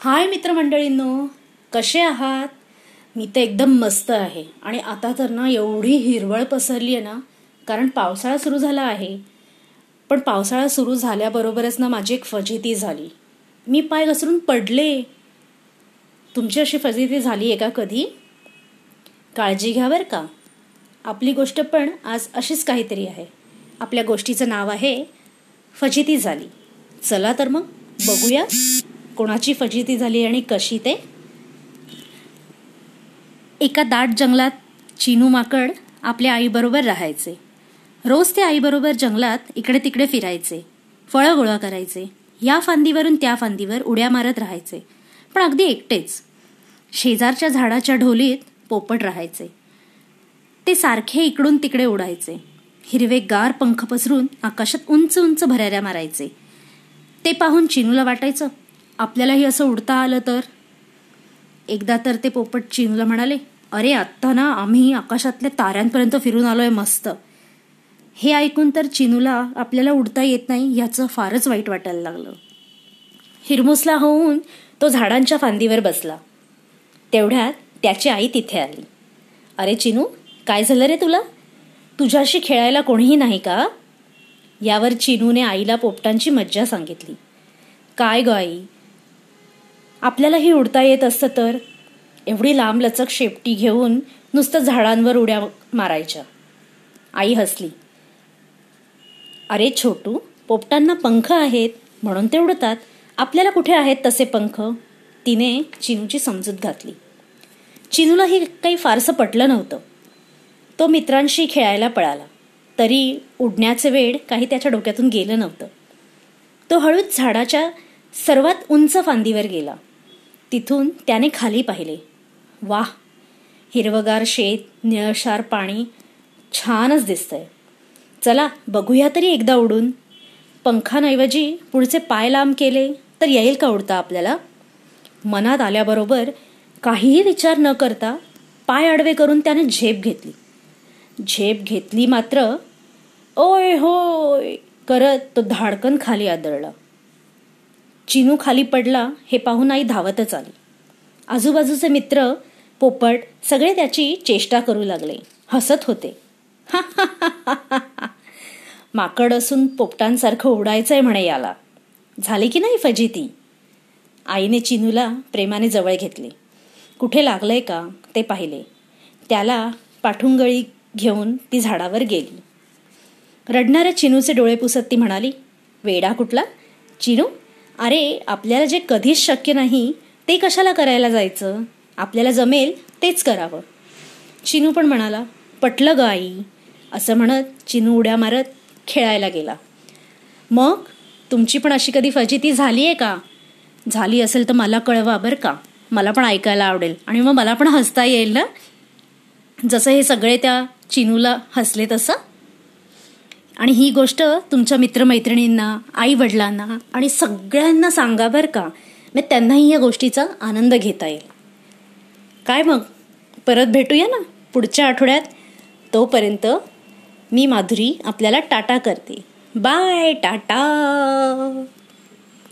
हाय मित्रमंडळींनो कसे आहात? मी तर एकदम मस्त आहे. आणि आता तर ना एवढी हिरवळ पसरली आहे ना कारण पावसाळा सुरू झाला आहे. पण पावसाळा सुरू झाल्याबरोबरच ना माझी एक फजिती झाली. मी पाय घसरून पडले. तुमची अशी फजिती झाली आहे का कधी? काळजी घ्या बरं का. आपली गोष्ट पण आज अशीच काहीतरी आहे. आपल्या गोष्टीचं नाव आहे फजिती झाली. चला तर मग बघूया. कोणाची फजिती झाली आणि कशी ते? एका दाट जंगलात चिनू माकड आपल्या आईबरोबर राहायचे. रोज ते आईबरोबर जंगलात इकडे तिकडे फिरायचे फळं गोळा करायचे या फांदीवरून त्या फांदीवर उड्या मारत राहायचे. पण अगदी एकटेच. शेजारच्या झाडाच्या ढोलीत पोपट राहायचे. ते सारखे इकडून तिकडे उडायचे हिरवे गार पंख पसरून आकाशात उंच उंच भराऱ्या मारायचे. ते पाहून चिनूला वाटायचं आपल्यालाही असं उडता आलं तर? एकदा तर ते पोपट चिनूला म्हणाले अरे आत्ता ना आम्ही आकाशातल्या ताऱ्यांपर्यंत फिरून आलोय मस्त. हे ऐकून तर चिनूला आपल्याला उडता येत नाही याचं फारच वाईट वाटायला लागलं. हिरमुसला होऊन तो झाडांच्या फांदीवर बसला. तेवढ्यात त्याची आई तिथे आली. अरे चिनू काय झालं रे तुला? तुझ्याशी खेळायला कोणीही नाही का? यावर चिनूने आईला पोपटांची मज्जा सांगितली. काय गो आई? आपल्यालाही उडता येत असतं तर? एवढी लांब लचक शेपटी घेऊन नुसतं झाडांवर उड्या मारायच्या. आई हसली. अरे छोटू पोपटांना पंख आहेत म्हणून ते उडतात. आपल्याला कुठे आहेत तसे पंख? तिने चिनूची समजूत घातली. चिनूलाही काही फारसं पटलं नव्हतं. तो मित्रांशी खेळायला पळाला. तरी उडण्याचे वेळ काही त्याच्या डोक्यातून गेलं नव्हतं. तो हळूच झाडाच्या सर्वात उंच फांदीवर गेला. तिथून त्याने खाली पाहिले. वाह! हिरवगार शेत निळशार पाणी छानच दिसतंय. चला बघूया तरी एकदा उडून. पंखांऐवजी पुढचे पाय लांब केले तर येईल का उडता आपल्याला? मनात आल्याबरोबर काहीही विचार न करता पाय आडवे करून त्याने झेप घेतली. झेप घेतली मात्र ओय होय! करत तो धाडकन खाली आदळला. चिनू खाली पडला हे पाहून आई धावतच आली. आजूबाजूचे मित्र पोपट सगळे त्याची चेष्टा करू लागले. हसत होते. माकड असून पोपटांसारखं उडायचंय म्हणे याला. झाले की नाही फजिती? आईने चिनूला प्रेमाने जवळ घेतले. कुठे लागलंय का? ते पाहिले. त्याला पाठुंगळी घेऊन ती झाडावर गेली. रडणाऱ्या चिनूचे डोळे पुसत ती म्हणाली वेडा कुठला? चिनू अरे आपल्याला जे कधीच शक्य नाही ते कशाला करायला जायचं? आपल्याला जमेल तेच करावं. चिनू पण म्हणाला पटलं ग आई. असं म्हणत चिनू उड्या मारत खेळायला गेला. मग तुमची पण अशी कधी फजिती झाली आहे का? झाली असेल तर मला कळवा बरं का. मला पण ऐकायला आवडेल आणि मग मला पण हसता येईल ना? जसं हे सगळे त्या चिनूला हसले तसं आणि ही गोष्ट तुमच्या मित्रमैत्रिणींना आई वडिलांना आणि सगळ्यांना सांगा बरं का. मग त्यांनाही या गोष्टीचा आनंद घेता येईल. काय मग? परत भेटूया ना? पुढच्या आठवड्यात. तोपर्यंत मी माधुरी आपल्याला टाटा करते. Bye tata!